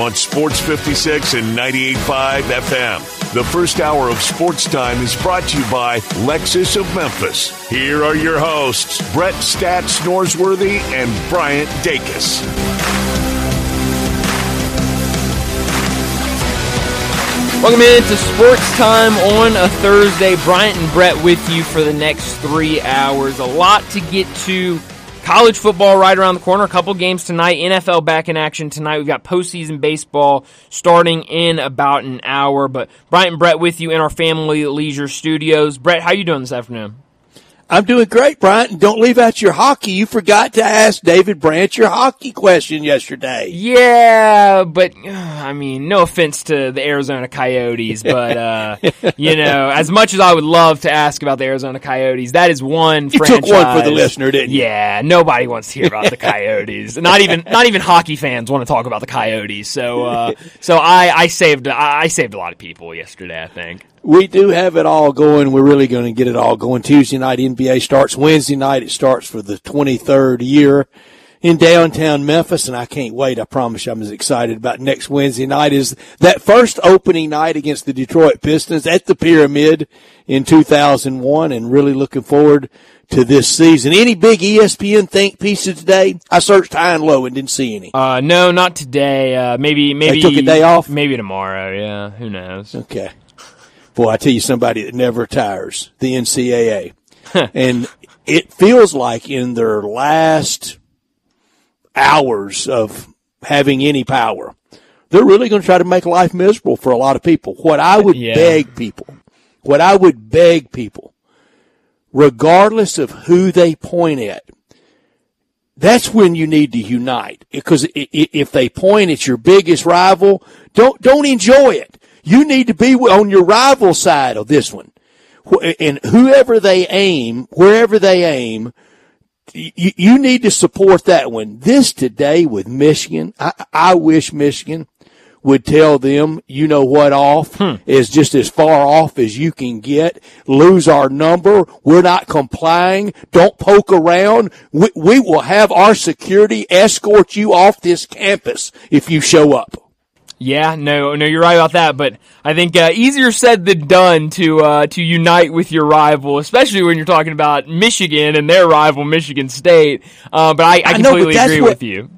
Time on Sports 56 and 98.5 FM. The first hour of Sports Time is brought to you by Lexus of Memphis. Here are your hosts, Brett Stats Norsworthy and Bryant Dacus. Welcome into Sports Time on a Thursday. Bryant and Brett with you for the next three hours. A lot to get to. College football right around the corner. A couple games tonight. NFL back in action tonight. We've got postseason baseball starting in about an hour. But Bryant and Brett with you in our family leisure studios. Brett, how you doing this afternoon? I'm doing great, Bryant. And don't leave out your hockey. You forgot to ask David Branch your hockey question yesterday. Yeah, but uh, I mean, no offense to the Arizona Coyotes, but uh, you know, as much as I would love to ask about the Arizona Coyotes, that is one You franchise. took one for the listener, didn't you? Yeah, nobody wants to hear about the Coyotes. not even not even hockey fans want to talk about the Coyotes. So uh, so I I saved I saved a lot of people yesterday. I think. We do have it all going. We're really going to get it all going. Tuesday night NBA starts. Wednesday night it starts for the 23rd year in downtown Memphis, and I can't wait. I promise you I'm as excited about next Wednesday night as that first opening night against the Detroit Pistons at the Pyramid in 2001, and really looking forward to this season. Any big ESPN think pieces today? I searched high and low and didn't see any. Uh, no, not today. Uh, maybe maybe took a day off? Maybe tomorrow. Yeah, who knows? Okay. Boy, I tell you somebody that never tires, the NCAA. and it feels like in their last hours of having any power, they're really going to try to make life miserable for a lot of people. What I would Yeah. beg people, what I would beg people, regardless of who they point at, that's when you need to unite. Because if they point at your biggest rival, don't don't enjoy it. You need to be on your rival side of this one. And whoever they aim, wherever they aim, you, you need to support that one. This today with Michigan, I, I wish Michigan would tell them, you know what, off hmm. is just as far off as you can get. Lose our number. We're not complying. Don't poke around. We, we will have our security escort you off this campus if you show up. Yeah, no, no, you're right about that. But I think uh, easier said than done to uh, to unite with your rival, especially when you're talking about Michigan and their rival, Michigan State. Uh, but I, I I know, completely agree what- with you.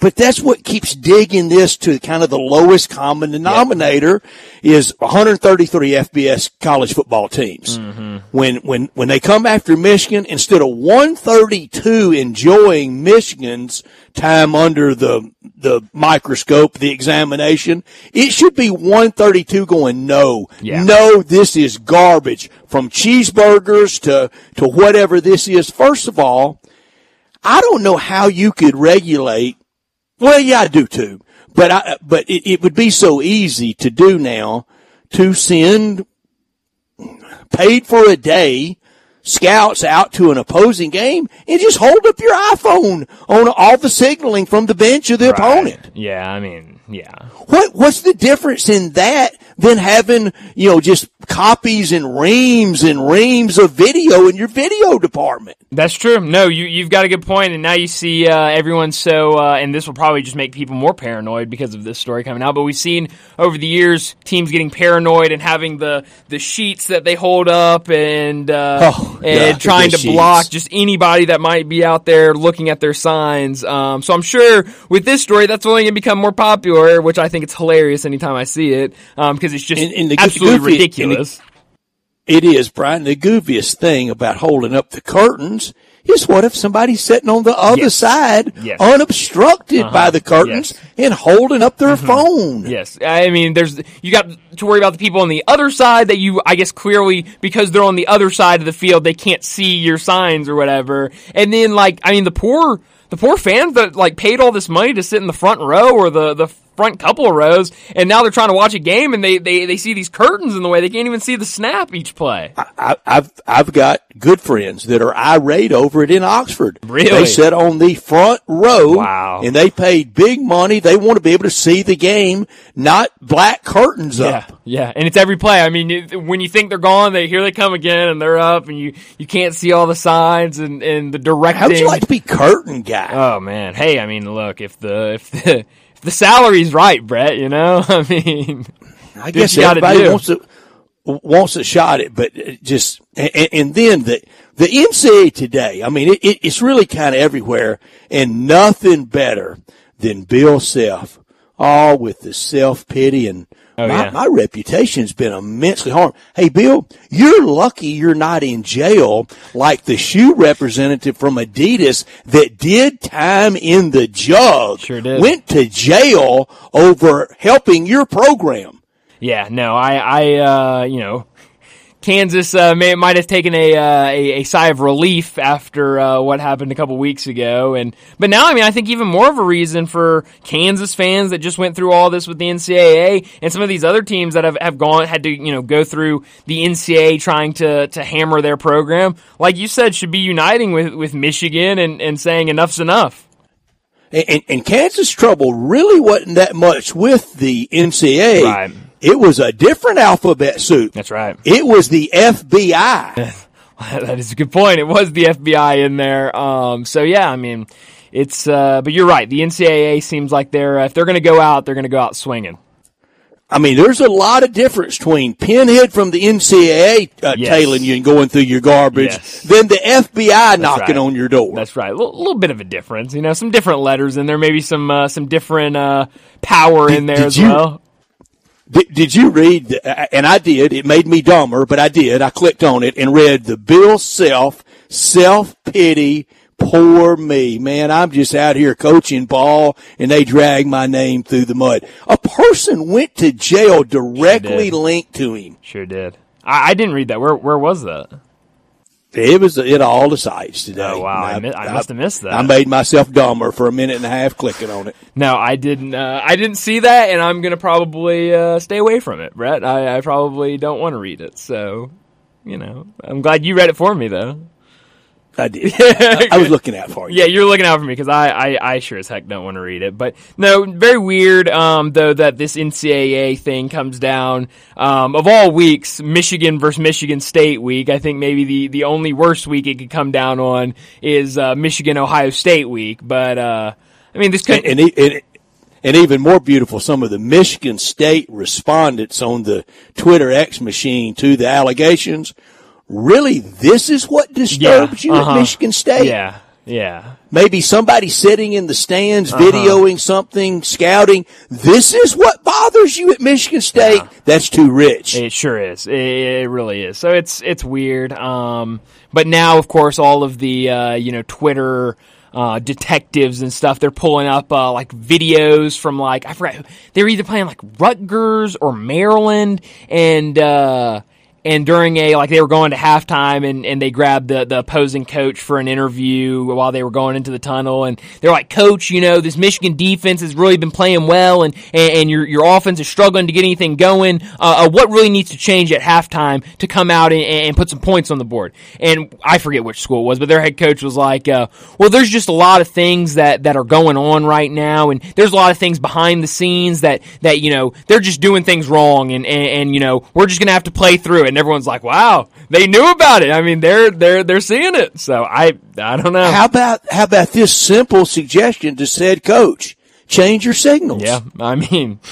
But that's what keeps digging this to kind of the lowest common denominator is 133 FBS college football teams. Mm-hmm. When, when, when they come after Michigan, instead of 132 enjoying Michigan's time under the, the microscope, the examination, it should be 132 going, no, Yeah. no, this is garbage from cheeseburgers to, to whatever this is. First of all, I don't know how you could regulate well, yeah, I do too. But I, but it, it would be so easy to do now to send paid for a day scouts out to an opposing game and just hold up your iPhone on all the signaling from the bench of the opponent. Yeah, I mean, yeah. What, what's the difference in that than having, you know, just copies and reams and reams of video in your video department? That's true. No, you you've got a good point. and now you see uh, everyone so, uh, and this will probably just make people more paranoid because of this story coming out. But we've seen over the years teams getting paranoid and having the the sheets that they hold up and uh, Oh, and God, trying to those block just anybody that might be out there looking at their signs. Um, so I'm sure with this story, that's only going to become more popular, which I think it's hilarious anytime I see it because it's just And- and absolutely goofy- ridiculous. It is, Brian. The goofiest thing about holding up the curtains is what if somebody's sitting on the other Yes. side, Yes. unobstructed by the curtains, Yes. Mm-hmm. and holding up their phone? Yes, I mean, there's you got to worry about the people on the other side that you, I guess, clearly because they're on the other side of the field, they can't see your signs or whatever. And then, like, I mean, the poor, the poor fans that like paid all this money to sit in the front row or the the front couple of rows, and now they're trying to watch a game and they they they see these curtains in the way they can't even see the snap each play. I, I've I've got good friends that are irate over it in Oxford. Really? They sit on the front row. Wow. And they paid big money. They want to be able to see the game, not black curtains Yeah, up. yeah, and it's every play. I mean, it- when you think they're gone, they here they come again, and they're up, and you you can't see all the signs and and the directing. How would you like to be curtain guy? Oh man, hey, I mean, look, if the if the the salary's right, Brett. You know, I mean, I guess everybody wants to wants a shot at, but just and, and, then the the NCAA today. I mean, it, it, it's really kind of everywhere, and nothing better than Bill Self, all with the self pity and. Oh, my, yeah. my reputation's been immensely harmed. Hey, Bill, you're lucky you're not in jail like the shoe representative from Adidas that did time in the jug. Sure did. Went to jail over helping your program. Yeah, no, I, I, uh, you know, Kansas uh, may, might have taken a, uh, a, a sigh of relief after uh, what happened a couple weeks ago, and but now I mean I think even more of a reason for Kansas fans that just went through all this with the NCAA and some of these other teams that have, have gone had to you know go through the NCAA trying to to hammer their program, like you said, should be uniting with with Michigan and and saying enough's enough. And, and Kansas trouble really wasn't that much with the NCAA. Right it was a different alphabet soup. That's right. It was the FBI. that is a good point. It was the FBI in there. Um, so yeah, I mean, it's, uh, but you're right. The NCAA seems like they're, uh, if they're going to go out, they're going to go out swinging. I mean, there's a lot of difference between Pinhead from the NCAA uh, yes. tailing you and going through your garbage yes. than the FBI That's knocking right. on your door. That's right. A little, little, bit of a difference. You know, some different letters in there, maybe some uh, some different uh, power did, in there as you, well. Did, did you read, and I did, it made me dumber, but I did. I clicked on it and read the Bill Self, self-pity, poor me. Man, I'm just out here coaching ball and they drag my name through the mud. A person went to jail directly sure linked to him. Sure did. I, I didn't read that. Where, where was that? It was at all the sites today. Oh wow! I, I, I, must have missed that. I made myself dumber for a minute and a half clicking on it. No, I didn't. Uh, I didn't see that, and I'm gonna probably uh, stay away from it, Brett. I, I probably don't want to read it. So, you know, I'm glad you read it for me, though. I did. I, I, was looking out for you. Yeah, you're looking out for me because I, I, I sure as heck don't want to read it. But no, very weird. Um, though that this NCAA thing comes down. Um, of all weeks, Michigan versus Michigan State week. I think maybe the the only worst week it could come down on is uh, Michigan Ohio State week. But uh, I mean, this could. And, and, and, and even more beautiful, some of the Michigan State respondents on the Twitter X machine to the allegations really this is what disturbs yeah, you uh-huh. at Michigan State? Yeah, yeah. Maybe somebody sitting in the stands, uh-huh. videoing something, scouting. This is what bothers you at Michigan State. Yeah. That's too rich. It sure is. It, it, really is. So it's it's weird. Um, but now, of course, all of the uh, you know Twitter. Uh, detectives and stuff. They're pulling up uh, like videos from like I forgot They're either playing like Rutgers or Maryland, and uh, and during a like they were going to halftime and, and they grabbed the, the opposing coach for an interview while they were going into the tunnel. And they're like coach you know this michigan defense has really been playing well and, and, and your, your offense is struggling to get anything going. Uh, uh, what really needs to change at halftime to come out and, and, put some points on the board? And i forget which school it was but their head coach was like uh, well there's just a lot of things that, that are going on right now and there's a lot of things behind the scenes that, that you know they're just doing things wrong and, and, and you know we're just gonna have to play through it and everyone's like, "Wow, they knew about it." I mean, they're they're they're seeing it. So I I don't know. How about how about this simple suggestion to said coach? Change your signals. Yeah, I mean.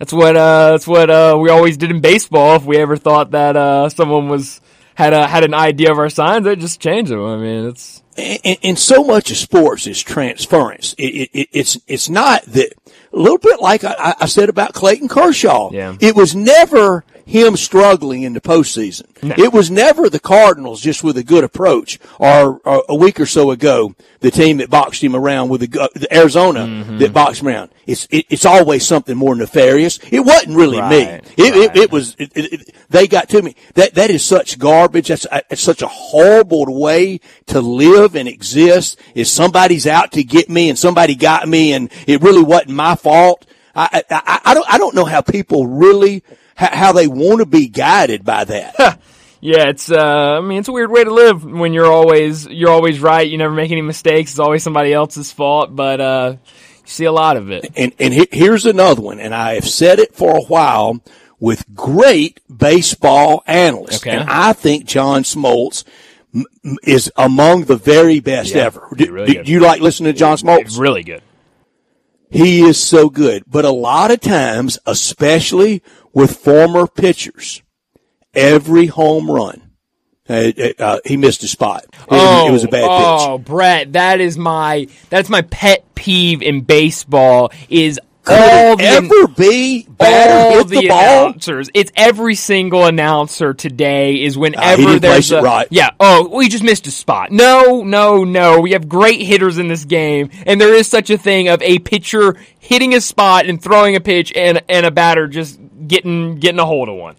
That's what uh, that's what uh, we always did in baseball. If we ever thought that uh, someone was had a, had an idea of our signs, they just change them. I mean, it's and, and so much of sports is transference. It, it, it's it's not that a little bit like I, I, said about Clayton Kershaw. Yeah. It was never him struggling in the postseason. No. It was never the Cardinals just with a good approach. Or, or, a week or so ago, the team that boxed him around with the, the Arizona mm-hmm. that boxed him around. It's it, it's always something more nefarious. It wasn't really right. me. It, right. it, it was they got to me. That that is such garbage. That's it's such a horrible way to live and exist. Is somebody's out to get me and somebody got me and it really wasn't my fault. I, I, I don't I don't know how people really how they want to be guided by that. yeah, it's uh, I mean, it's a weird way to live when you're always you're always right. You never make any mistakes. It's always somebody else's fault. But uh, you see a lot of it. And and here's another one, and I have said it for a while with great baseball analysts, okay. and I think John Smoltz is among the very best yeah, ever. Do, really do, do, you like listening to John Smoltz? Really good. He is so good. But a lot of times, especially with former pitchers, every home run, uh, uh, he missed a spot. It, oh, it was a bad oh, pitch. Brett, that is my that's my pet peeve in baseball. Is Could all the ever be batter all hit the, the, ball? announcers. It's every single announcer today is Ah, he whenever didn't there's a right. yeah. Oh, we just missed a spot. No, no, no. We have great hitters in this game, and there is such a thing of a pitcher hitting a spot and throwing a pitch, and and a batter just getting getting a hold of one.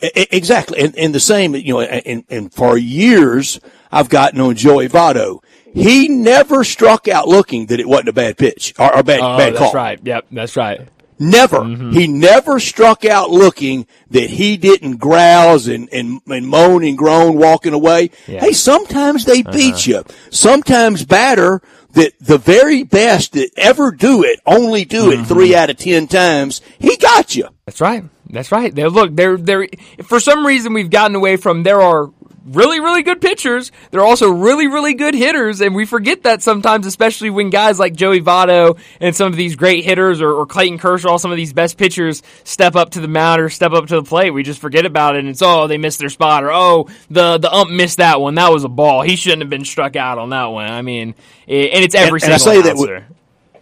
Exactly, and, and the same, you know, and, and for years I've gotten on Joey Votto. He never struck out looking that it wasn't a bad pitch or, or bad Oh, bad that's call. right. Yep, that's right. Never. Mm-hmm. He never struck out looking that he didn't grouse and, and, and moan and groan walking away. Yeah. Uh-huh. Hey, sometimes they beat you. Sometimes batter that the very best that ever do it only do Mm-hmm. it three out of ten times. He got you. That's right. That's right. They look. They're they're. For some reason, we've gotten away from. There are really really good pitchers. They're also really really good hitters, and we forget that sometimes, especially when guys like Joey Votto and some of these great hitters, or, or Clayton Kershaw, all some of these best pitchers, step up to the mound or step up to the plate. We just forget about it, and it's oh they missed their spot, or oh the the ump missed that one. That was a ball. He shouldn't have been struck out on that one. I mean, it, and it's every And- and I single say that announcer.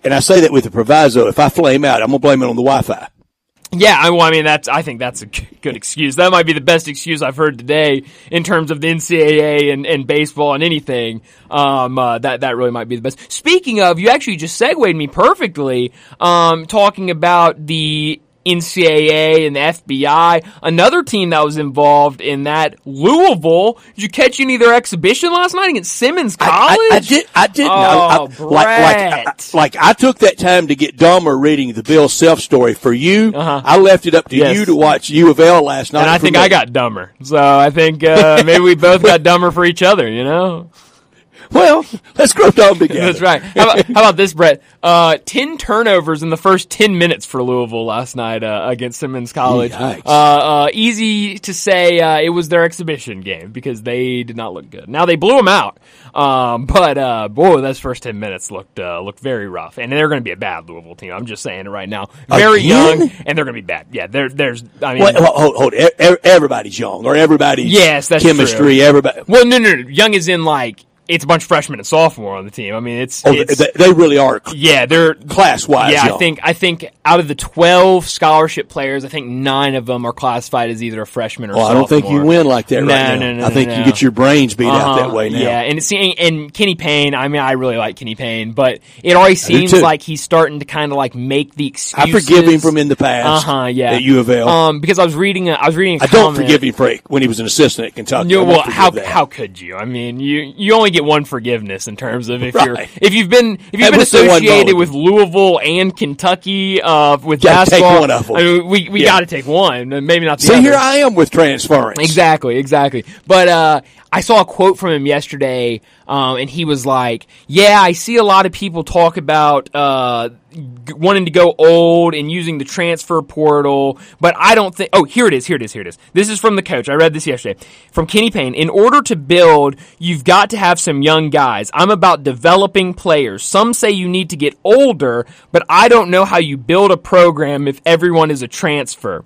And I say that with the proviso, if I flame out, I'm gonna blame it on the Wi-Fi. Yeah, I, well, I mean that's. I think that's a good excuse. That might be the best excuse I've heard today in terms of the NCAA and, and baseball and anything. Um, uh, that that really might be the best. Speaking of, you actually just segued me perfectly. Um, talking about the NCAA and the FBI. Another team that was involved in that, Louisville. Did you catch any of their exhibition last night against Simmons I- College? I, I did. I didn't. Oh, I, I, like, like, I, like I took that time to get dumber reading the Bill Self story for you. Uh-huh. I left it up to Yes. you to watch U of L last night. and I think me. I got dumber. So I think uh, maybe we both got dumber for each other. You know. Well, let's grow dumb together. That's right. How about, how about this, Brett? Uh, ten turnovers in the first ten minutes for Louisville last night uh, against Simmons College. Uh, uh, easy to say uh, it was their exhibition game because they did not look good. Now they blew them out, um, but uh, boy, those first ten minutes looked uh, looked very rough, and they're going to be a bad Louisville team. I'm just saying it right now. Very Again? young, and they're going to be bad. Yeah, there, there's. I mean, Wait, hold, hold, Everybody's young, or everybody's Yes, that's chemistry. true. Everybody. well, no, no, no. Young is in like it's a bunch of freshmen and sophomore on the team. I mean, it's, Oh, it's they, they really are yeah, they're class wise. Yeah, I think I think out of the twelve scholarship players, I think nine of them are classified as either a freshman or. Well, I don't think you win like that No, right now. no, no, I think no, you get your brains beat out Uh-huh, that way now. Yeah, and seeing and Kenny Payne. I mean, I really like Kenny Payne, but it already seems like he's starting to kind of like make the excuses. I forgive him from in the past. Uh huh. Yeah. At U of L. Um, because I was reading. A, I was reading. I I don't forgive him for when he was an assistant at Kentucky. You I know, won't well, how that. how could you? I mean, you you only get one forgiveness in terms of if you're if you've been if you've That been was the one associated with Louisville and Kentucky uh, with take basketball. one of 'em. I mean, we we Yeah. got to take one, maybe not the See, other. here I am with transference. Exactly, exactly. But uh, I saw a quote from him yesterday, um, and he was like, "Yeah, I see a lot of people talk about uh, g- wanting to go old and using the transfer portal, but I don't think." Oh, here it is. Here it is. Here it is. This is from the coach. I read this yesterday from Kenny Payne. In order to build, you've got to have some young guys. I'm about developing players. Some say you need to get older, but I don't know how you build a program if everyone is a transfer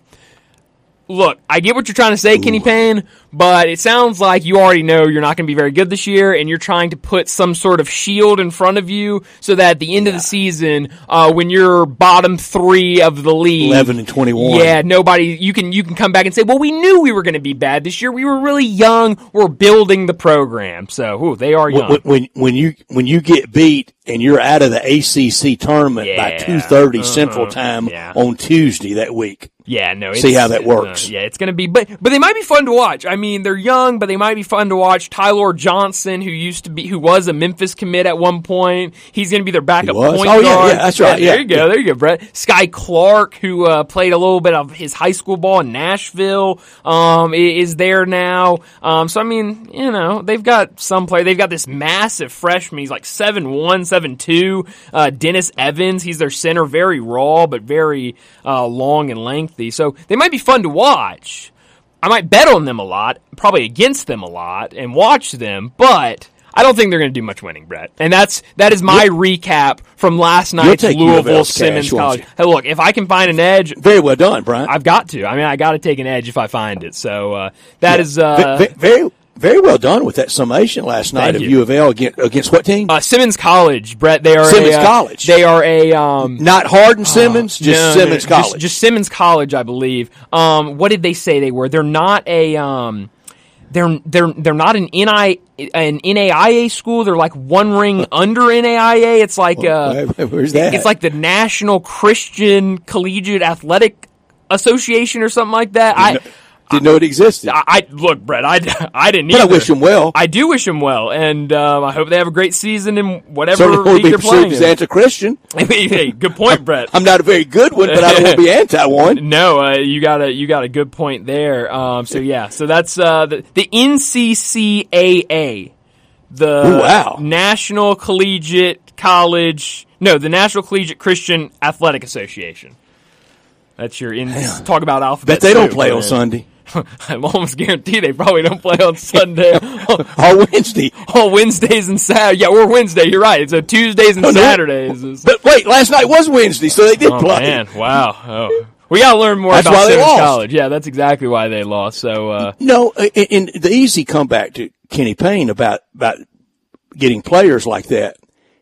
look, I get what you're trying to say, Kenny Payne, but it sounds like you already know you're not going to be very good this year, and you're trying to put some sort of shield in front of you so that at the end of the season, uh, when you're bottom three of the league, 11 and 21. yeah, nobody, you can you can come back and say, well, we knew we were going to be bad this year. We were really young. We're building the program, so ooh, they are young. When, when when you when you get beat and you're out of the ACC tournament by Yeah. two thirty Uh-huh. Central Time Yeah. on Tuesday that week. Yeah, no. See how that works. uh, yeah, it's gonna be, but but they might be fun to watch. I mean, they're young, but they might be fun to watch. Tyler Johnson, who used to be, who was a Memphis commit at one point, he's gonna be their backup point Oh, yeah, guard. yeah, that's right, there yeah, you go, yeah. there you go, Brett. Skyy Clark, who uh, played a little bit of his high school ball in Nashville, um, is there now. Um, so I mean, you know, they've got some player. They've got this massive freshman. He's like seven one, seven two. Uh, Dennis Evans. He's their center, very raw but very uh, long and lengthy. So they might be fun to watch. I might bet on them a lot, probably against them a lot, and watch them. But I don't think they're going to do much winning, Brett. And that's that is my recap from last You'll night's take U of Louisville cash, Simmons College. Hey, look, if I can find an edge, Very well done, Brian. I've got to. I mean, I got to take an edge if I find it. So uh, that is uh, Ve- ve- very, very well done with that summation last night Thank of you. U of L against, against what team? uh, Simmons College, Brett. They are Simmons a, uh, College. They are a um, Not Hardin Simmons, just no, no, Simmons no, just- College. Just, Simmons College, I believe. Um, what did they say they were? They're not a um, they're they're they're not an NI an NAIA school. They're like one ring under NAIA. It's like uh, where's that? it's like the National Christian Collegiate Athletic Association or something like that. I. Didn't know it existed. I, I look, Brett. I, I didn't. Need But I wish him well. I do wish him well, and um, I hope they have a great season in whatever Certainly league be they're playing. as anti-Christian. hey, good point, Brett. I'm not a very good one, but I don't want to be anti one. No, uh, you got a you got a good point there. Um, so yeah, so that's uh, the the NCCAA, the Ooh, wow. National Collegiate College. No, the National Collegiate Christian Athletic Association. That's your in. Talk about alphabet. Bet they don't soup, play on. Sunday I'm almost guaranteed they probably don't play on Sunday. or Wednesday. on Wednesdays and Saturdays. Yeah, we're Wednesday. You're right. So Tuesdays and no. Saturdays. Is, But wait, last night was Wednesday, so they did oh play. man, wow. Oh. We got to learn more That's about why they lost. College. Yeah, that's exactly why they lost. So uh, No, and the easy comeback to Kenny Payne about about getting players like that.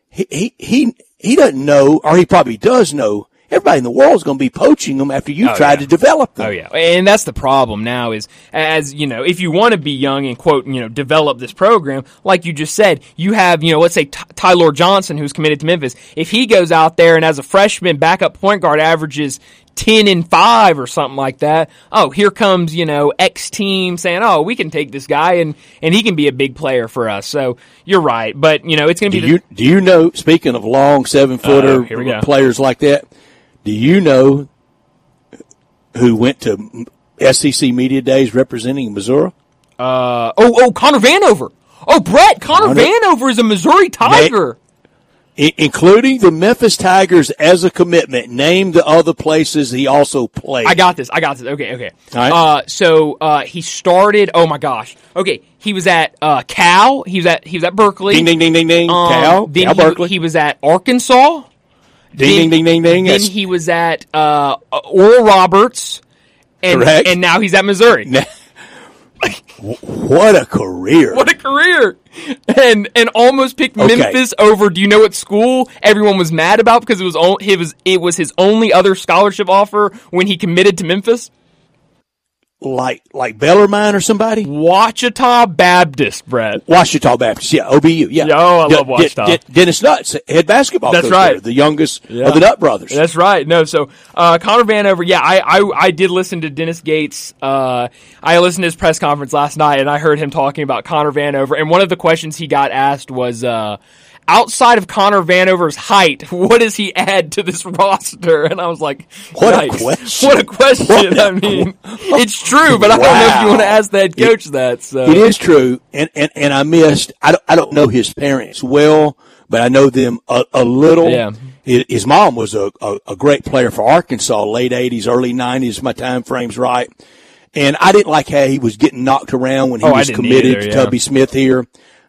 He he, he doesn't know, or he probably does know. Everybody in the world is going to be poaching them after you Oh, tried yeah. to develop them. Oh yeah, and that's the problem now is as you know, if you want to be young and quote you know develop this program, like you just said, you have you know let's say Ty- Tyler Johnson who's committed to Memphis. If he goes out there and as a freshman backup point guard averages. 10 and 5 or something like that. Oh, here comes, you know, X team saying, "Oh, we can take this guy and and he can be a big player for us." So, you're right, but you know, it's going to Do be you do you know? Speaking of long seven footer Uh, here we go. players like that, do you know who went to SEC media days representing Missouri? uh oh, oh, Connor Vanover. Oh, Brett, Connor Connor- Vanover is a Missouri Tiger. I- including the Memphis Tigers as a commitment. Name the other places he also played. I got this. I got this. Okay, okay. All right. Uh, so uh, he started. Oh my gosh. Okay, he was at uh, Cal. He was at he was at Berkeley. ding ding ding ding ding. Um, Cal, Cal he, Berkeley. he was at Arkansas. Ding ding ding ding ding. Then he was at uh, Oral Roberts, and Correct. and now he's at Missouri. what a career! What a career! And and almost picked Okay. Memphis over. Do you know what school everyone was mad about because it was on, it was it was his only other scholarship offer when he committed to Memphis? Like like Bellarmine or somebody. Ouachita Baptist, Brett. Ouachita Baptist, yeah, OBU, yeah. Yeah, oh, I De- love De- De- Dennis Nutt's, head basketball That's right. there, the youngest Yeah. of the Nutt brothers. That's right. No, so uh, Connor Vanover. Yeah, I, I I did listen to Dennis Gates. Uh, I listened to his press conference last night, and I heard him talking about Connor Vanover. And one of the questions he got asked was, uh, outside of Connor Vanover's height, what does he add to this roster? And I was like, What a question. What a question! What a I mean, it's true, but I don't know if you want to ask that coach that. So It is true, and, and, and I missed. I don't, I don't know his parents well, but I know them a, a little. Yeah. His, mom was a, a, a great player for Arkansas, late eighties, early nineties. My time frame's right, and I didn't like how he was getting knocked around when he Oh, was committed either, to yeah. Tubby Smith here.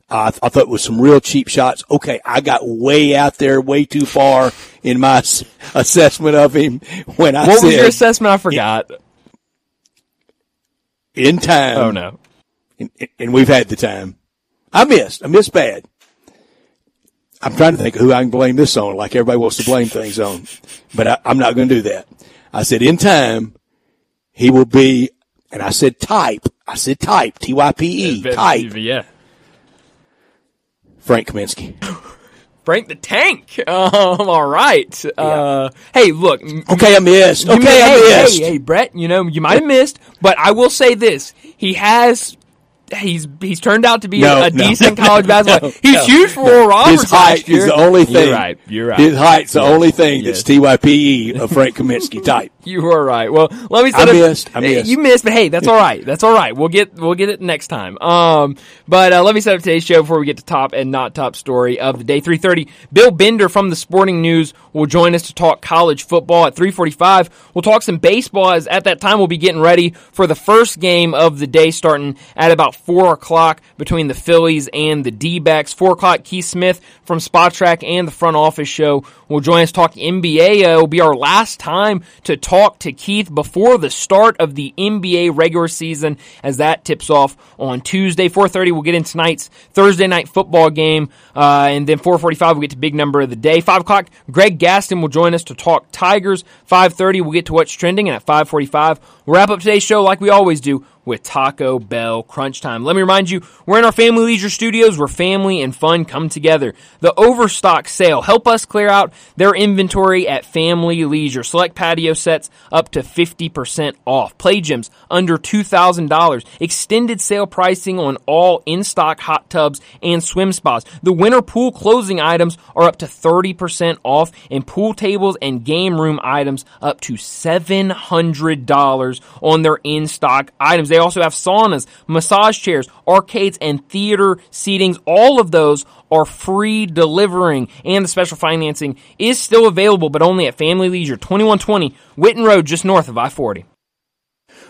I, th- I thought it was some real cheap shots. Okay, I got way out there, way too far in my s- assessment of him when I what said was your assessment? I forgot. in time. Oh no. and, and we've had the time. I missed. I missed bad. I'm trying to think of who I can blame this on, like everybody wants to blame things on, but I, I'm not going to do that. I said in time, he will be, and I said type. I said type, T-Y-P-E, type, Yeah. Frank Kaminsky. Frank the Tank. Um, all right. Uh, hey, look. Okay, I missed. Okay, may- I hey, missed. Hey, hey, Brett. You know you might have missed, but I will say this: he has. He's he's turned out to be No, a no, decent no, college basketball. no, he's no, huge for Oral Roberts His height last year. is the only thing. You're right. You're right. His height's the Yes, only thing yes. that's T-Y-P-E of Frank Kaminsky type. You are right. Well, let me. I set up- missed. I missed. You missed, but hey, that's all right. That's all right. We'll get we'll get it next time. Um, but uh, let me set up today's show before we get to top and not top story of the day. Three thirty. Bill Bender from the Sporting News will join us to talk college football at three forty five. We'll talk some baseball as at that time we'll be getting ready for the first game of the day starting at about 4 o'clock between the Phillies and the D-backs. 4 o'clock, Keith Smith from Spotrac and the front office show will join us talk NBA. Uh, it'll be our last time to talk to Keith before the start of the NBA regular season as that tips off on Tuesday. 4.30, we'll get in tonight's Thursday night football game. Uh, and then 4.45, we'll get to big number of the day. 5 o'clock, Greg Gaston will join us to talk Tigers. 5.30, we'll get to what's trending. And at 5.45, we'll wrap up today's show like we always do with Taco Bell Crunch Time. Let me remind you, we're in our Family Leisure Studios where family and fun come together. The Overstock sale, help us clear out their inventory at Family Leisure. Select patio sets up to 50% off. Play gyms under $2,000. Extended sale pricing on all in-stock hot tubs and swim spas. The winter pool closing items are up to 30% off and pool tables and game room items up to $700 on their in-stock items. They also have saunas, massage chairs, arcades, and theater seatings. All of those are free delivering and the special financing is still available, but only at Family Leisure, 2120 Whitten Road, just north of I-40.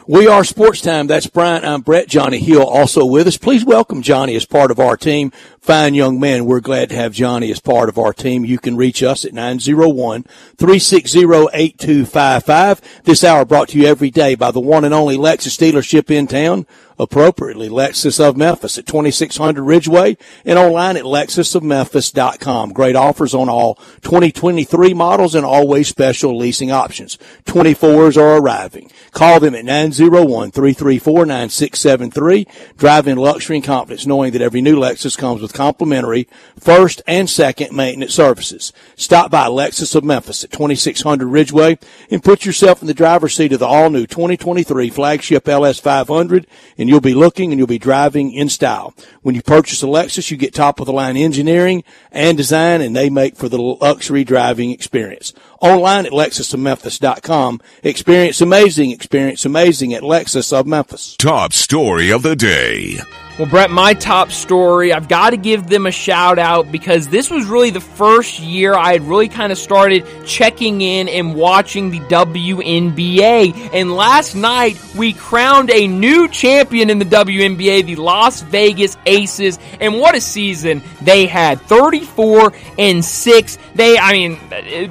We are Sports Time. That's Brian. I'm Brett. Johnny Hill also with us. Please welcome Johnny as part of our team. Fine young man. We're glad to have Johnny as part of our team. You can reach us at 901-360-8255. This hour brought to you every day by the one and only Lexus dealership in town appropriately. Lexus of Memphis at 2600 Ridgeway and online at lexusofmemphis.com. Great offers on all 2023 models and always special leasing options. 24s are arriving. Call them at 901-334-9673. Drive in luxury and confidence knowing that every new Lexus comes with complimentary first and second maintenance services. Stop by Lexus of Memphis at 2600 Ridgeway and put yourself in the driver's seat of the all new 2023 flagship LS 500 and you'll be looking and you'll be driving in style. When you purchase a Lexus, you get top of the line engineering and design and they make for the luxury driving experience. Online at lexusofmemphis.com. Experience amazing, experience amazing at Lexus of Memphis. Top story of the day. Well, Brett, my top story, I've got to give them a shout out because this was really the first year I had really kind of started checking in and watching the WNBA. And last night, we crowned a new champion in the WNBA, the Las Vegas Aces. And what a season they had 34 and 6. They, I mean,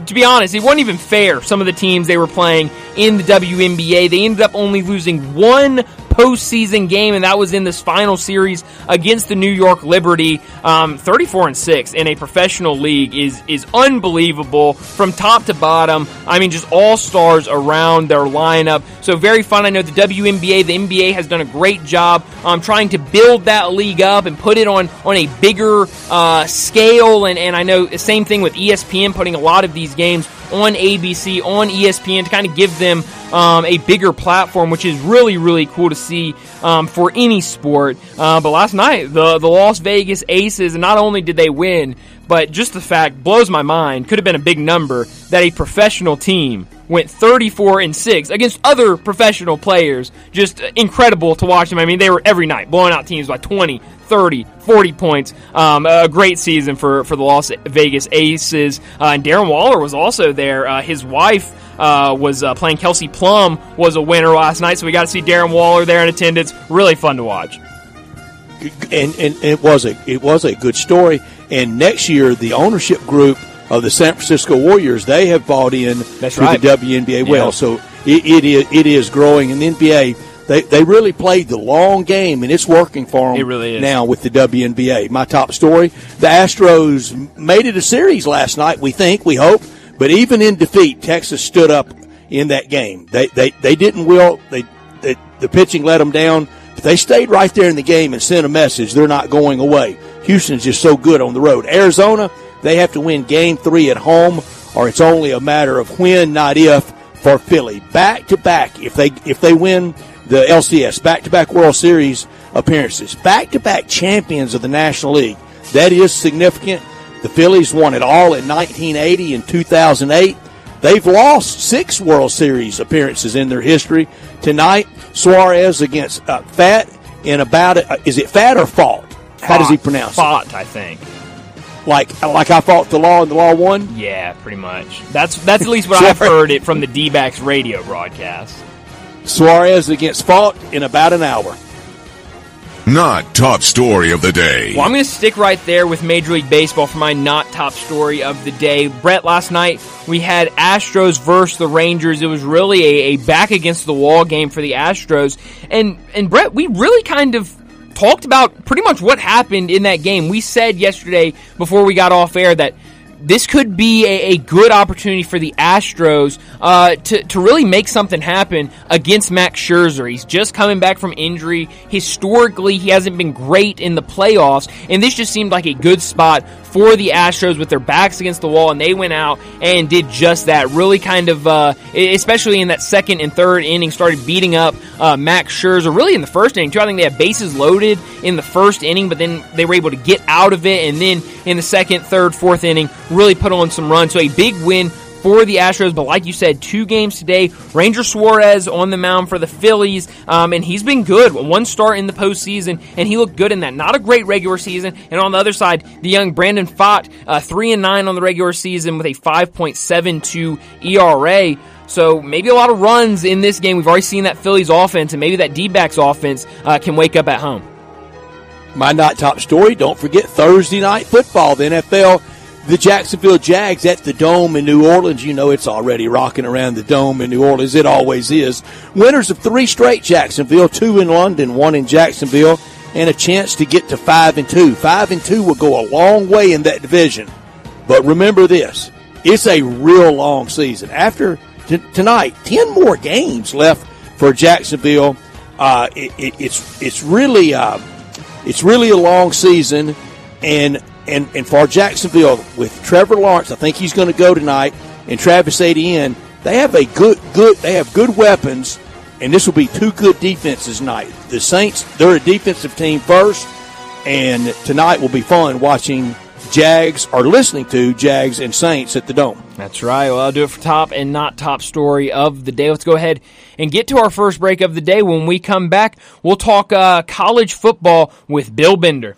to be honest, it wasn't even fair, some of the teams they were playing in the WNBA. They ended up only losing one postseason game, and that was in this final series against the New York Liberty. Um, 34 and six in a professional league is is unbelievable from top to bottom. I mean, just all stars around their lineup. So very fun. I know the WNBA, the NBA has done a great job um, trying to build that league up and put it on on a bigger uh, scale. And and I know the same thing with ESPN putting a lot of these games on ABC, on ESPN to kind of give them um, a bigger platform, which is really, really cool to see um, for any sport. Uh, but last night, the, the Las Vegas Aces, and not only did they win, but just the fact blows my mind, could have been a big number, that a professional team went 34 and 6 against other professional players. Just incredible to watch them. I mean, they were every night blowing out teams by 20, 30, 40 points. Um, a great season for, for the Las Vegas Aces. Uh, and Darren Waller was also there. Uh, his wife uh, was uh, playing Kelsey Plum was a winner last night, so we got to see Darren Waller there in attendance. Really fun to watch. And, and it was a it was a good story. And next year, the ownership group of the San Francisco Warriors they have bought in That's to right. the WNBA. Yeah. Well, so it, it is it is growing. And the NBA they they really played the long game, and it's working for them. It really is. now with the WNBA. My top story: the Astros made it a series last night. We think, we hope, but even in defeat, Texas stood up in that game. They they they didn't will they, they the pitching let them down. But they stayed right there in the game and sent a message: they're not going away. Houston's just so good on the road. Arizona, they have to win Game Three at home, or it's only a matter of when, not if, for Philly. Back to back, if they if they win the LCS, back to back World Series appearances, back to back champions of the National League. That is significant. The Phillies won it all in 1980 and 2008. They've lost six World Series appearances in their history. Tonight, Suarez against uh, Fat in about uh, is it Fat or Fault? How does he pronounce it? Fought, I think. Like like I fought the law and the law won. Yeah, pretty much. That's that's at least what I've heard it from the D-backs radio broadcast. Suarez against Pfaadt in about an hour. Not top story of the day. Well, I'm going to stick right there with Major League Baseball for my not top story of the day. Brett, last night we had Astros versus the Rangers. It was really a, a back against the wall game for the Astros. And, and Brett, we really kind of talked about pretty much what happened in that game. We said yesterday before we got off air that this could be a, a, good opportunity for the Astros uh, to, to really make something happen against Max Scherzer. He's just coming back from injury. Historically, he hasn't been great in the playoffs, and this just seemed like a good spot for the Astros with their backs against the wall, and they went out and did just that. Really kind of, uh, especially in that second and third inning, started beating up uh, Max Scherzer. Really in the first inning, too. I think they had bases loaded in the first inning, but then they were able to get out of it, and then in the second, third, fourth inning, really put on some runs. So a big win for the Astros. But like you said, two games today. Ranger Suarez on the mound for the Phillies, um, and he's been good. One start in the postseason, and he looked good in that. Not a great regular season. And on the other side, the young Brandon Pfaadt, uh, three and nine on the regular season with a 5.72 ERA. So maybe a lot of runs in this game. We've already seen that Phillies offense, and maybe that D-backs offense uh, can wake up at home. My not top story. Don't forget Thursday night football. The NFL the Jacksonville Jags at the Dome in New Orleans. You know it's already rocking around the Dome in New Orleans. It always is. Winners of three straight Jacksonville, two in London, one in Jacksonville, and a chance to get to five and two. Five and two will go a long way in that division. But remember this: it's a real long season. After t- tonight, ten more games left for Jacksonville. Uh, it, it, it's it's really uh, it's really a long season, and and, and for Jacksonville with Trevor Lawrence, I think he's going to go tonight, and Travis Etienne, they have a good good they have good weapons, and this will be two good defenses tonight. The Saints, they're a defensive team first, and tonight will be fun watching Jags or listening to Jags and Saints at the Dome. That's right. Well, I'll do it for top and not top story of the day. Let's go ahead and get to our first break of the day. When we come back, we'll talk uh, college football with Bill Bender.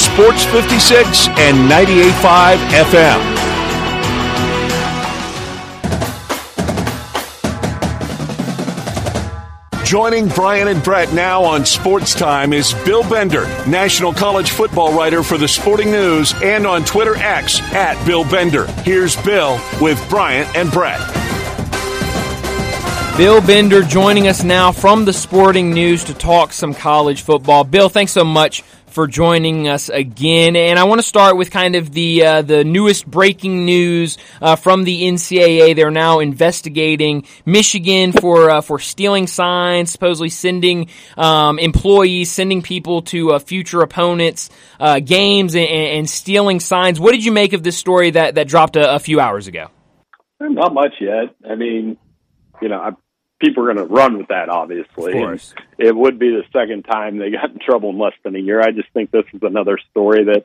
Sports 56 and 98.5 FM. Joining Brian and Brett now on Sports Time is Bill Bender, national college football writer for the Sporting News and on Twitter X at Bill Bender. Here's Bill with Brian and Brett. Bill Bender joining us now from the Sporting News to talk some college football. Bill, thanks so much for joining us again. And I want to start with kind of the uh, the newest breaking news uh, from the NCAA. They're now investigating Michigan for uh, for stealing signs, supposedly sending um, employees, sending people to uh, future opponents' uh, games, and, and, stealing signs. What did you make of this story that that dropped a, a few hours ago? Not much yet. I mean, you know, I people are going to run with that, obviously. It would be the second time they got in trouble in less than a year. I just think this is another story that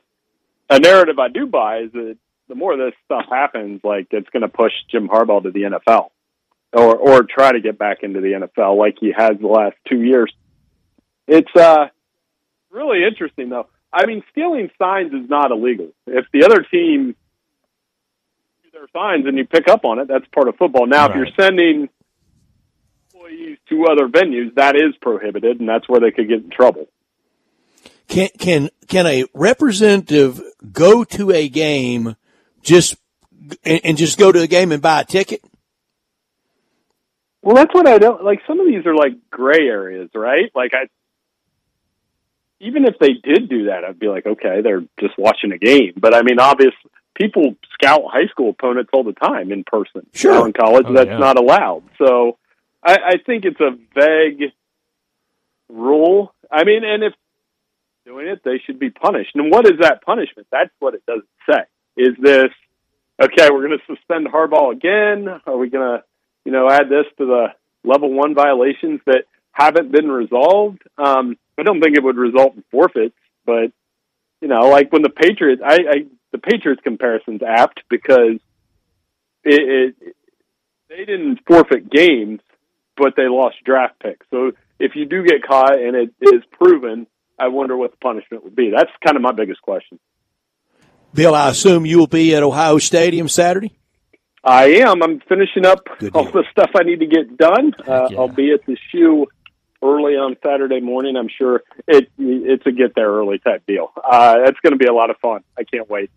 a narrative I do buy is that the more this stuff happens, like it's going to push Jim Harbaugh to the NFL or or try to get back into the NFL like he has the last two years. It's uh really interesting though. I mean, stealing signs is not illegal. If the other team their signs and you pick up on it, that's part of football. Now, right. if you're sending employees to other venues, that is prohibited, and that's where they could get in trouble. Can can can a representative go to a game just and, and just go to a game and buy a ticket? Well, that's what I don't like. Some of these are like gray areas, right? Like I, even if they did do that, I'd be like, okay, they're just watching a game. But I mean, obviously, people scout high school opponents all the time in person. Sure, now in college, oh, that's yeah. not allowed. So I, I think it's a vague rule. I mean, and if doing it, they should be punished. And what is that punishment? That's what it doesn't say. Is this okay? We're going to suspend Harbaugh again? Are we going to, you know, add this to the level one violations that haven't been resolved? Um, I don't think it would result in forfeits, but you know, like when the Patriots, I, I the Patriots comparison's apt because it, it they didn't forfeit games, but they lost draft picks. So if you do get caught and it is proven, I wonder what the punishment would be. That's kind of my biggest question. Bill, I assume you will be at Ohio Stadium Saturday. I am. I'm finishing up all the stuff I need to get done. Uh, yeah. I'll be at the shoe early on Saturday morning. I'm sure it it's a get there early type deal. Uh, it's going to be a lot of fun. I can't wait.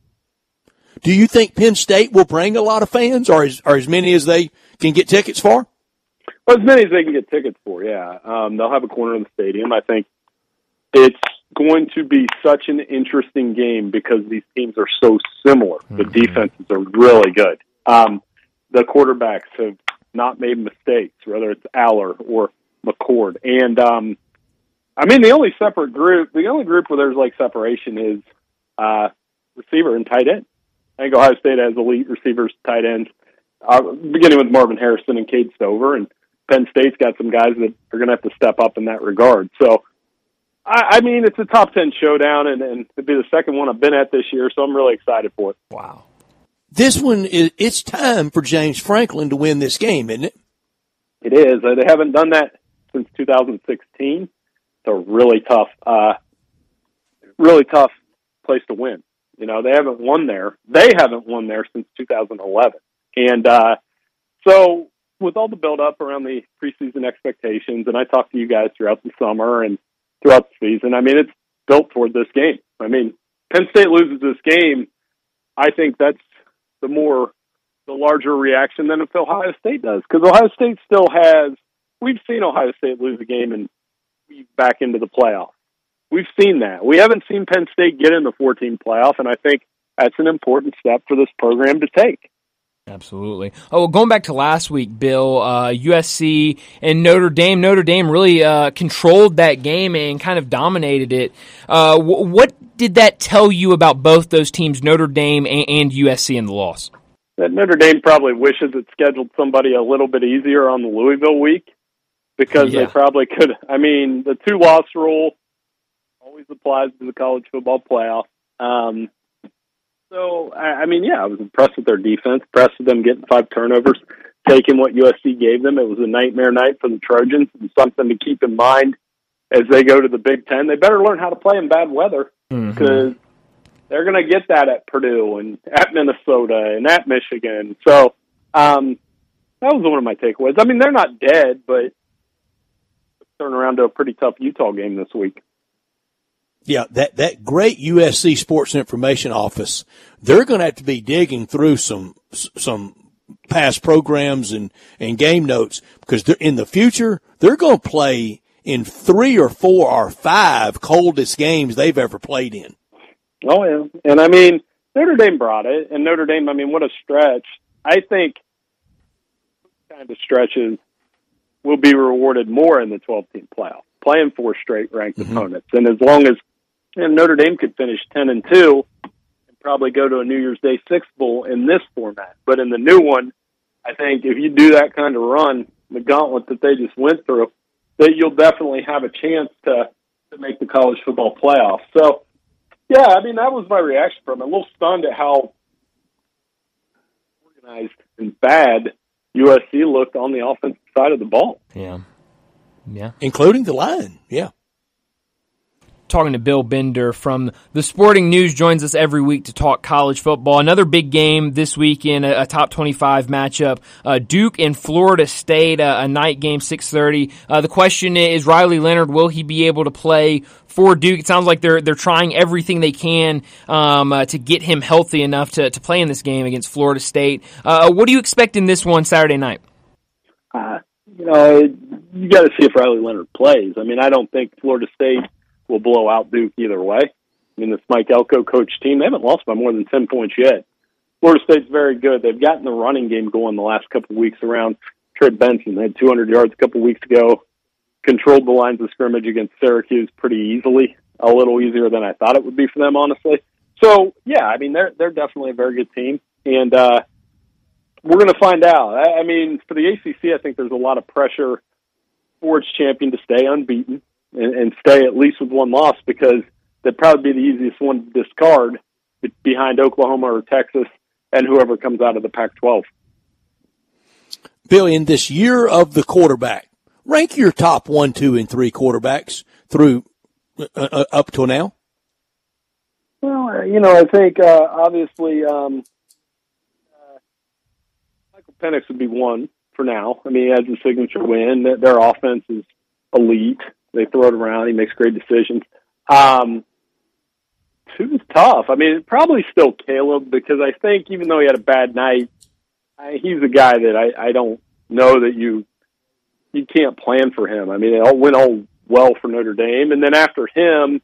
Do you think Penn State will bring a lot of fans, or as, or as many as they can get tickets for? As many as they can get tickets for. Yeah, um, they'll have a corner in the stadium. I think it's going to be such an interesting game because these teams are so similar. Mm-hmm. The defenses are really good. Um, the quarterbacks have not made mistakes, whether it's Allar or McCord. And um, I mean, the only separate group, the only group where there's like separation is uh, receiver and tight end. I think Ohio State has elite receivers, tight ends, uh, beginning with Marvin Harrison and Cade Stover, and Penn State's got some guys that are going to have to step up in that regard. So, I, I mean, it's a top ten showdown, and, and it'd be the second one I've been at this year, so I'm really excited for it. Wow, this one is it's time for James Franklin to win this game, isn't it? It is. Uh, they haven't done that since 2016. It's a really tough, uh, really tough place to win. You know, they haven't won there. They haven't won there since 2011. And uh, so, with all the build up around the preseason expectations, and I talked to you guys throughout the summer and throughout the season, I mean, it's built toward this game. I mean, Penn State loses this game. I think that's the more, the larger reaction than if Ohio State does, because Ohio State still has. We've seen Ohio State lose a game and be back into the playoffs. We've seen that. We haven't seen Penn State get in the 14 playoff, and I think that's an important step for this program to take. Absolutely. Oh, well, going back to last week, Bill, uh, USC and Notre Dame. Notre Dame really uh, controlled that game and kind of dominated it. Uh, w- what did that tell you about both those teams, Notre Dame and, and USC, in the loss? That Notre Dame probably wishes it scheduled somebody a little bit easier on the Louisville week because yeah. they probably could. I mean, the two loss rule always applies to the college football playoff. Um, so, I, I mean, yeah, I was impressed with their defense, impressed with them getting five turnovers, taking what USC gave them. It was a nightmare night for the Trojans and something to keep in mind as they go to the Big Ten. They better learn how to play in bad weather because mm-hmm. they're going to get that at Purdue and at Minnesota and at Michigan. So, um, that was one of my takeaways. I mean, they're not dead, but turn around to a pretty tough Utah game this week. Yeah, that, that great USC Sports Information Office, they're going to have to be digging through some, some past programs and, and game notes because they're in the future, they're going to play in three or four or five coldest games they've ever played in. Oh yeah. And I mean, Notre Dame brought it and Notre Dame, I mean, what a stretch. I think kind of stretches will be rewarded more in the 12 team playoff, playing four straight ranked mm-hmm. opponents. And as long as and Notre Dame could finish ten and two and probably go to a New Year's Day six bowl in this format. But in the new one, I think if you do that kind of run, the gauntlet that they just went through, that you'll definitely have a chance to to make the college football playoff. So, yeah, I mean that was my reaction from it. A little stunned at how organized and bad USC looked on the offensive side of the ball. Yeah, yeah, including the line. Yeah talking to Bill Bender from the Sporting News joins us every week to talk college football. Another big game this weekend, a, a top 25 matchup. Uh, Duke and Florida State, uh, a night game, 6:30. Uh, the question is, Riley Leonard, will he be able to play for Duke? It sounds like they're they're trying everything they can um, uh, to get him healthy enough to, to play in this game against Florida State. Uh, what do you expect in this one Saturday night? Uh, you know, you got to see if Riley Leonard plays. I mean, I don't think Florida State will blow out Duke either way. I mean, this Mike Elko coach team, they haven't lost by more than 10 points yet. Florida State's very good. They've gotten the running game going the last couple weeks around Trey Benson. They had 200 yards a couple weeks ago, controlled the lines of scrimmage against Syracuse pretty easily, a little easier than I thought it would be for them, honestly. So, yeah, I mean, they're, they're definitely a very good team. And, uh, we're going to find out. I, I mean, for the ACC, I think there's a lot of pressure for its champion to stay unbeaten and, and stay at least with one loss because that'd probably be the easiest one to discard behind Oklahoma or Texas and whoever comes out of the Pac-12. Bill, in this year of the quarterback, rank your top one, two, and three quarterbacks through uh, uh, up to now. Well, you know, I think uh, obviously um, uh, Michael Penix would be one for now. I mean, he has a signature win. Their offense is elite. They throw it around. He makes great decisions. Um, two is tough. I mean, probably still Caleb because I think even though he had a bad night, I, he's a guy that I, I don't know that you you can't plan for him. I mean, it all went all well for Notre Dame, and then after him,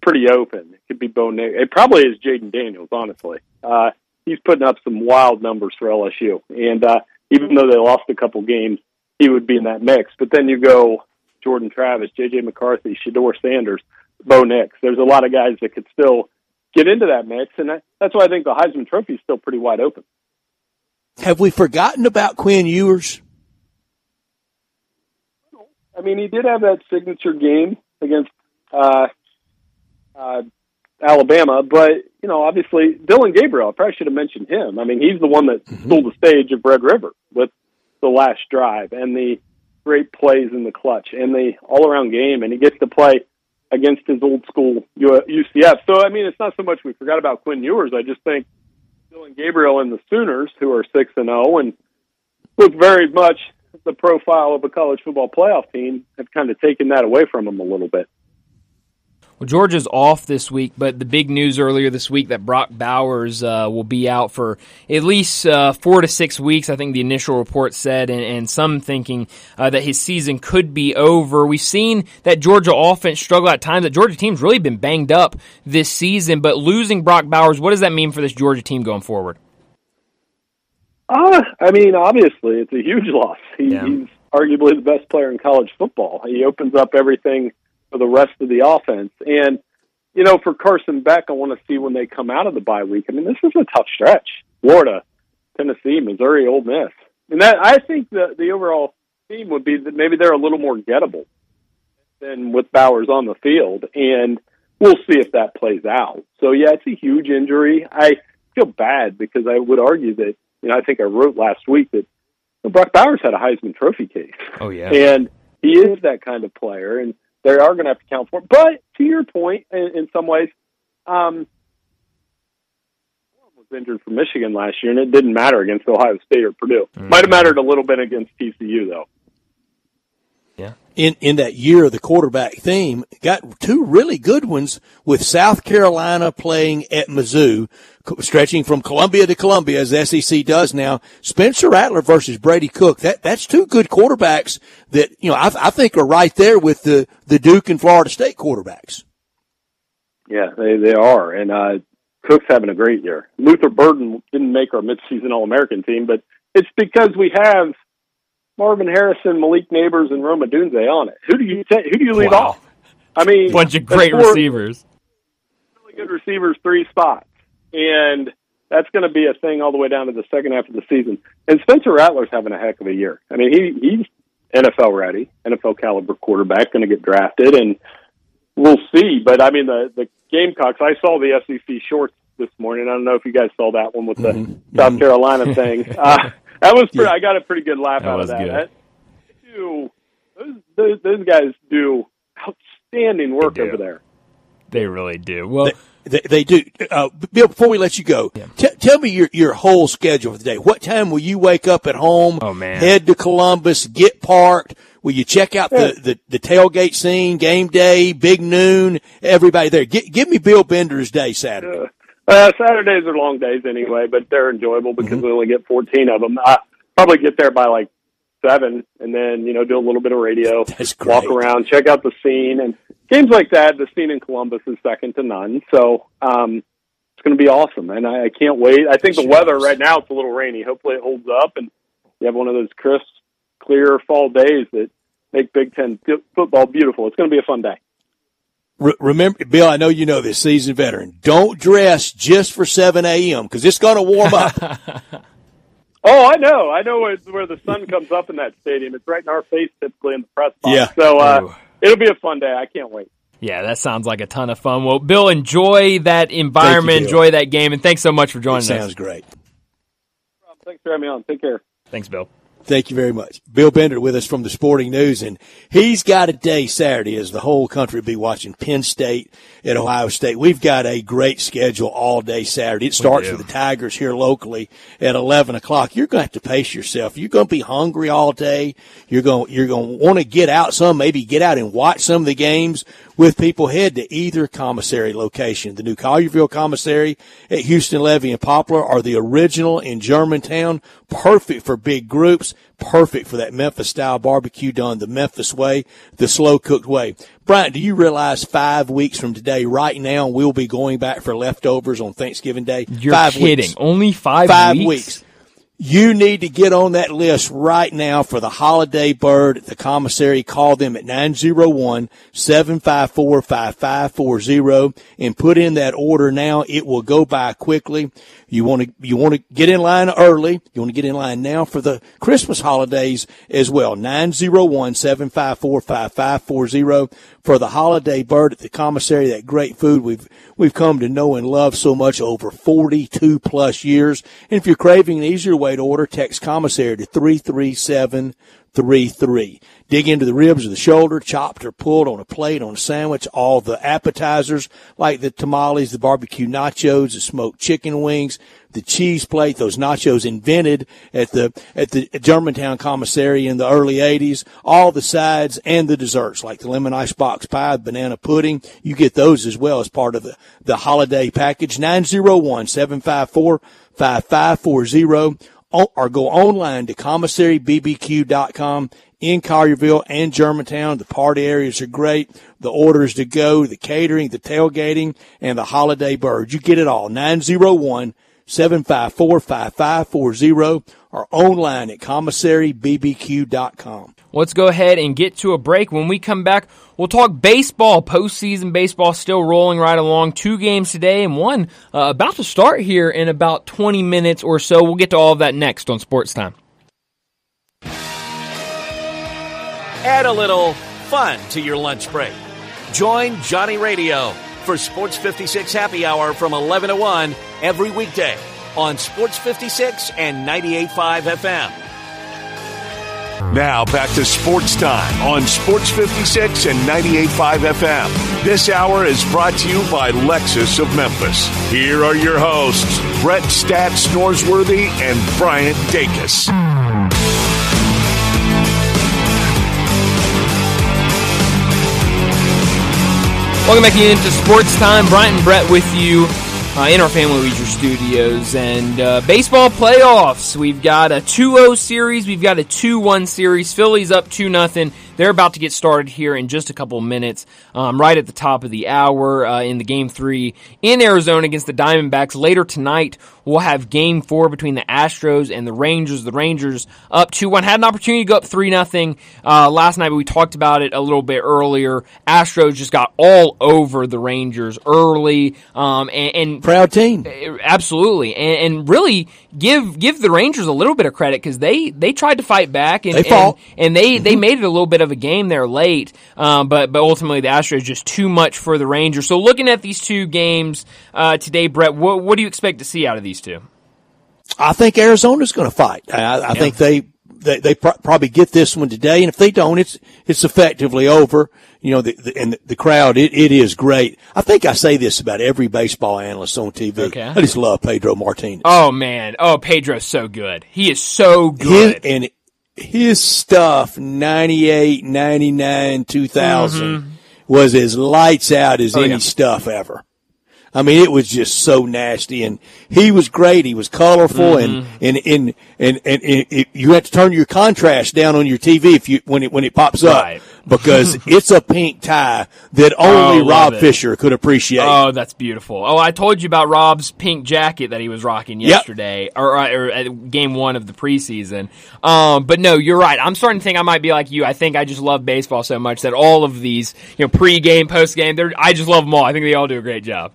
pretty open. It could be Bo. It probably is Jayden Daniels, honestly. Uh, he's putting up some wild numbers for LSU, and uh, even though they lost a couple games, he would be in that mix. But then you go Jordan Travis, J.J. McCarthy, Shedeur Sanders, Bo Nix. There's a lot of guys that could still get into that mix, and that's why I think the Heisman Trophy is still pretty wide open. Have we forgotten about Quinn Ewers? I mean, he did have that signature game against uh, uh, Alabama, but you know, obviously Dillon Gabriel. I probably should have mentioned him. I mean, he's the one that mm-hmm. stole the stage of Red River with the last drive and the great plays in the clutch and the all-around game, and he gets to play against his old school UCF. So, I mean, it's not so much we forgot about Quinn Ewers. I just think Dillon Gabriel and the Sooners, who are six and zero, oh and look very much the profile of a college football playoff team, have kind of taken that away from them a little bit. Well, Georgia's off this week, but the big news earlier this week that Brock Bowers uh, will be out for at least uh, four to six weeks. I think the initial report said, and, and some thinking uh, that his season could be over. We've seen that Georgia offense struggle at times. That Georgia team's really been banged up this season, but losing Brock Bowers, what does that mean for this Georgia team going forward? Uh, I mean, obviously, it's a huge loss. He, yeah. He's arguably the best player in college football. He opens up everything for the rest of the offense. And, you know, for Carson Beck, I want to see when they come out of the bye week. I mean, this is a tough stretch. Florida, Tennessee, Missouri, Ole Miss. And that I think the the overall theme would be that maybe they're a little more gettable than with Bowers on the field. And we'll see if that plays out. So yeah, it's a huge injury. I feel bad because I would argue that, you know, I think I wrote last week that Brock Bowers had a Heisman Trophy case. Oh yeah. And he is that kind of player. And they are going to have to count for it. But to your point, in, in some ways, um, was injured for Michigan last year, and it didn't matter against Ohio State or Purdue. Mm-hmm. Might have mattered a little bit against TCU, though. In in that year of the quarterback theme, got two really good ones with South Carolina playing at Mizzou, stretching from Columbia to Columbia as the SEC does now. Spencer Rattler versus Brady Cook. That that's two good quarterbacks that you know I, I think are right there with the the Duke and Florida State quarterbacks. Yeah, they they are, and uh, Cook's having a great year. Luther Burden didn't make our midseason All American team, but it's because we have Marvin Harrison, Malik Nabers, and Rome Odunze on it. Who do you take, who do you leave wow. off? I mean, bunch of great receivers, really good receivers, three spots, and that's going to be a thing all the way down to the second half of the season. And Spencer Rattler's having a heck of a year. I mean, he he's NFL ready, NFL caliber quarterback, going to get drafted, and we'll see. But I mean, the the Gamecocks. I saw the SEC shorts this morning. I don't know if you guys saw that one with the mm-hmm. South Carolina thing. Uh, that was pretty, yeah. I got a pretty good laugh that out of that. that do, those, those, those guys do outstanding work over there. They really do. Well, they, they, they do. Uh, Bill, before we let you go, yeah. t- tell me your your whole schedule for the day. What time will you wake up at home? Oh man, head to Columbus, get parked. Will you check out the, the, the tailgate scene, game day, big noon, everybody there? G- give me Bill Bender's day Saturday. Uh, uh, Saturdays are long days anyway, but they're enjoyable because mm-hmm. we only get 14 of them. I probably get there by like seven and then, you know, do a little bit of radio, walk around, check out the scene and games like that. The scene in Columbus is second to none. So, um, it's going to be awesome. And I, I can't wait. I think the weather right now, it's a little rainy. Hopefully it holds up and you have one of those crisp, clear fall days that make Big Ten football beautiful. It's going to be a fun day remember, Bill, I know you know this seasoned veteran. Don't dress just for 7 a.m. because it's going to warm up. oh, I know. I know where, where the sun comes up in that stadium. It's right in our face typically in the press box. Yeah. So, uh, it'll be a fun day. I can't wait. Yeah, that sounds like a ton of fun. Well, Bill, enjoy that environment, you, enjoy that game, and thanks so much for joining it us. Sounds great. Thanks for having me on. Take care. Thanks, Bill. Thank you very much. Bill Bender with us from the Sporting News, and he's got a day Saturday as the whole country will be watching Penn State at Ohio State. We've got a great schedule all day Saturday. It starts with the Tigers here locally at 11 o'clock. You're going to have to pace yourself. You're going to be hungry all day. You're going, you're going to want to get out some, maybe get out and watch some of the games with people. Head to either commissary location. The new Collierville commissary at Houston Levee and Poplar are the original in Germantown. Perfect for big groups. Perfect for that Memphis style barbecue done the Memphis way, the slow cooked way. Brian, do you realize five weeks from today, right now, we'll be going back for leftovers on Thanksgiving Day? You're five kidding. Weeks. Only five, five weeks? weeks. You need to get on that list right now for the holiday bird at the commissary. Call them at 901-754-5540 and put in that order now. It will go by quickly. You want to, you want to get in line early. You want to get in line now for the Christmas holidays as well. 901-754-5540 for the holiday bird at the commissary. That great food we've, we've come to know and love so much over 42 plus years. And if you're craving an easier way to order, text commissary to 33733. Dig into the ribs of the shoulder, chopped or pulled on a plate, on a sandwich, all the appetizers like the tamales, the barbecue nachos, the smoked chicken wings, the cheese plate, those nachos invented at the, at the Germantown commissary in the early 80s, all the sides and the desserts like the lemon ice box pie, banana pudding. You get those as well as part of the, the holiday package. 901 754 5540 or go online to commissarybbq.com in Collierville and Germantown. The party areas are great. The orders to go, the catering, the tailgating, and the holiday birds. You get it all. 901 754 5540 or online at commissarybbq.com. Let's go ahead and get to a break. When we come back, we'll talk baseball. Postseason baseball still rolling right along. Two games today and one uh, about to start here in about 20 minutes or so. We'll get to all of that next on Sports Time. Add a little fun to your lunch break. Join Johnny Radio for Sports 56 Happy Hour from 11 to 1 every weekday on Sports 56 and 98.5 FM. Now back to sports time on Sports 56 and 98.5 FM. This hour is brought to you by Lexus of Memphis. Here are your hosts, Brett Stats Norsworthy and Bryant Dacus. Welcome back into Sports Time. Bryant and Brett with you uh, in our Family Leisure Studios. And uh, baseball playoffs. We've got a 2-0 series. We've got a 2-1 series. Phillies up 2 nothing. They're about to get started here in just a couple of minutes, um, right at the top of the hour uh, in the game three in Arizona against the Diamondbacks. Later tonight, we'll have game four between the Astros and the Rangers. The Rangers up 2-1. Had an opportunity to go up 3 nothing uh, last night, but we talked about it a little bit earlier. Astros just got all over the Rangers early. Um, and, and, Proud team. Absolutely. And, and, really give give the Rangers a little bit of credit because they, they tried to fight back and, they fought. and, and they, mm-hmm. they made it a little bit of a game there late, um, but but ultimately the Astros just too much for the Rangers. So looking at these two games uh, today, Brett, what what do you expect to see out of these two? I think Arizona's going to fight. I, I yeah. think they they, they pr- probably get this one today, and if they don't, it's it's effectively over. You know, the, the and the crowd, it, it is great. I think I say this about every baseball analyst on TV. Okay. I just love Pedro Martinez. Oh man, oh Pedro's so good. He is so good, His, and his stuff 98, 99, 2000 mm-hmm. was as lights out as oh, any yeah. stuff ever. I mean, it was just so nasty and he was great. He was colorful mm-hmm. and, and, and, and, and, it, you have to turn your contrast down on your TV if you, when it, when it pops right. Because it's a pink tie that only oh, Rob it. Fisher could appreciate. Oh, that's beautiful. Oh, I told you about Rob's pink jacket that he was rocking yesterday, yep. or, or, at game one of the preseason. Um, but no, you're right. I'm starting to think I might be like you. I think I just love baseball so much that all of these, you know, pre-game, post-game, I just love them all. I think they all do a great job.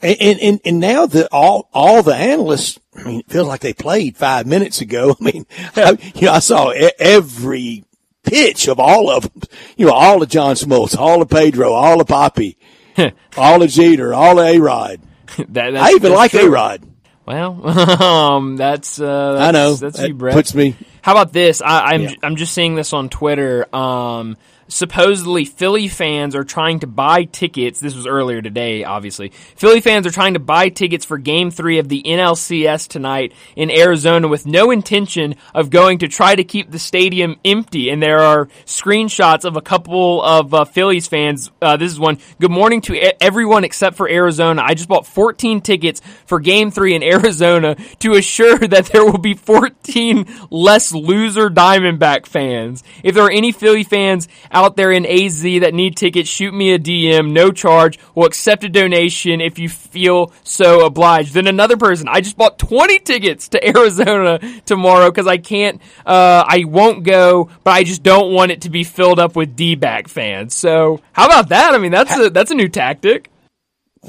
And, and, and now that all, all the analysts, I mean, it feels like they played five minutes ago. I mean, I, you know, I saw every pitch of all of them. You know, all of John Smoltz, all of Pedro, all of Papi, all of Jeter, all of A-Rod. That, I even like true. A-Rod. Well, um, that's, uh, that's, I know. That's that you, Brett. puts me. How about this? I, I'm Yeah. I'm just seeing this on Twitter. Um, supposedly Philly fans are trying to buy tickets. This was earlier today, obviously. Philly fans are trying to buy tickets for Game Three of the NLCS tonight in Arizona, with no intention of going to try to keep the stadium empty. And there are screenshots of a couple of uh, Phillies fans. Uh, this is one. Good morning to everyone except for Arizona. I just bought 14 tickets for Game Three in Arizona to assure that there will be 14 less loser Diamondback fans. If there are any Philly fans out there in AZ that need tickets, shoot me a DM, no charge. We'll accept a donation if you feel so obliged. Then another person, I just bought 20 tickets to Arizona tomorrow because I can't, uh, I won't go, but I just don't want it to be filled up with D-back fans. So how about that? I mean, that's a, that's a new tactic.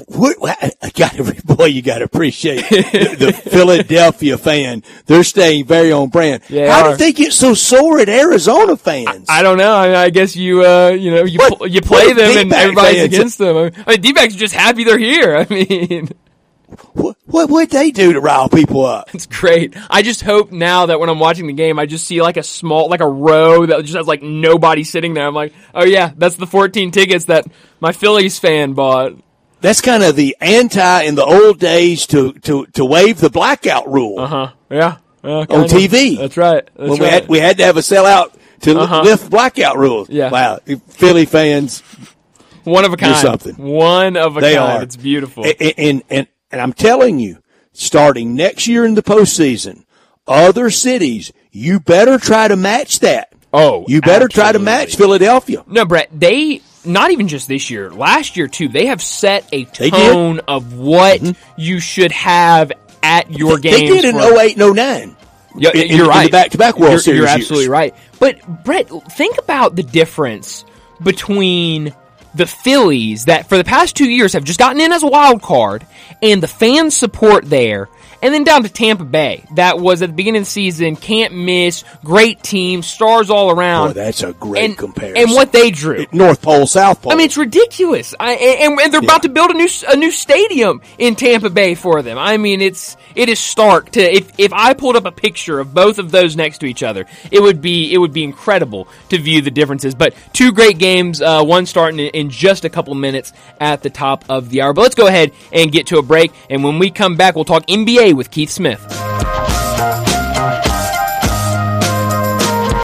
What, I got boy, you got to appreciate the, Philadelphia fan. They're staying very on brand. Yeah, How did they get so sore at Arizona fans? I don't know. I, mean, I guess you, uh, you know, you What- pl- you play them and D-back everybody's against them. I mean, I mean D-backs are just happy they're here. I mean, what, what would they do to rile people up? it's great. I just hope now that when I'm watching the game, I just see like a small, like a row that just has like nobody sitting there. I'm like, oh yeah, that's the 14 tickets that my Phillies fan bought. That's kind of the anti in the old days to, to, to waive the blackout rule Uh huh. Yeah. Yeah, on kinda. TV. That's right. That's when we right. had, we had to have a sellout to Uh-huh. lift blackout rules. Yeah. Wow. Philly fans, One of a kind. something. One of a They kind. are. It's beautiful. And, and, and, and I'm telling you, starting next year in the postseason, other cities, you better try to match that. Oh, you better try to match Philadelphia. No, Brett, they not even just this year, last year too. They have set a They tone of what mm-hmm. you should have at your game. They games. did in for- 08 and 09. Yeah, in- you're in right. the back-to-back World you're, Series You're years. absolutely right. But Brett, think about the difference between the Phillies that for the past two years have just gotten in as a wild card and the fan support there. And then down to Tampa Bay, that was at the beginning of the season, can't miss, great team, stars all around. Boy, that's a great and, comparison. And what they drew. North Pole, South Pole. I mean, it's ridiculous. I, and, and they're about to build a new a new stadium in Tampa Bay for them. I mean, it's it is stark to if if I pulled up a picture of both of those next to each other, it would be it would be incredible to view the differences. But two great games, uh, one starting in, in just a couple minutes at the top of the hour. But let's go ahead and get to a break, and when we come back, we'll talk NBA with Keith Smith.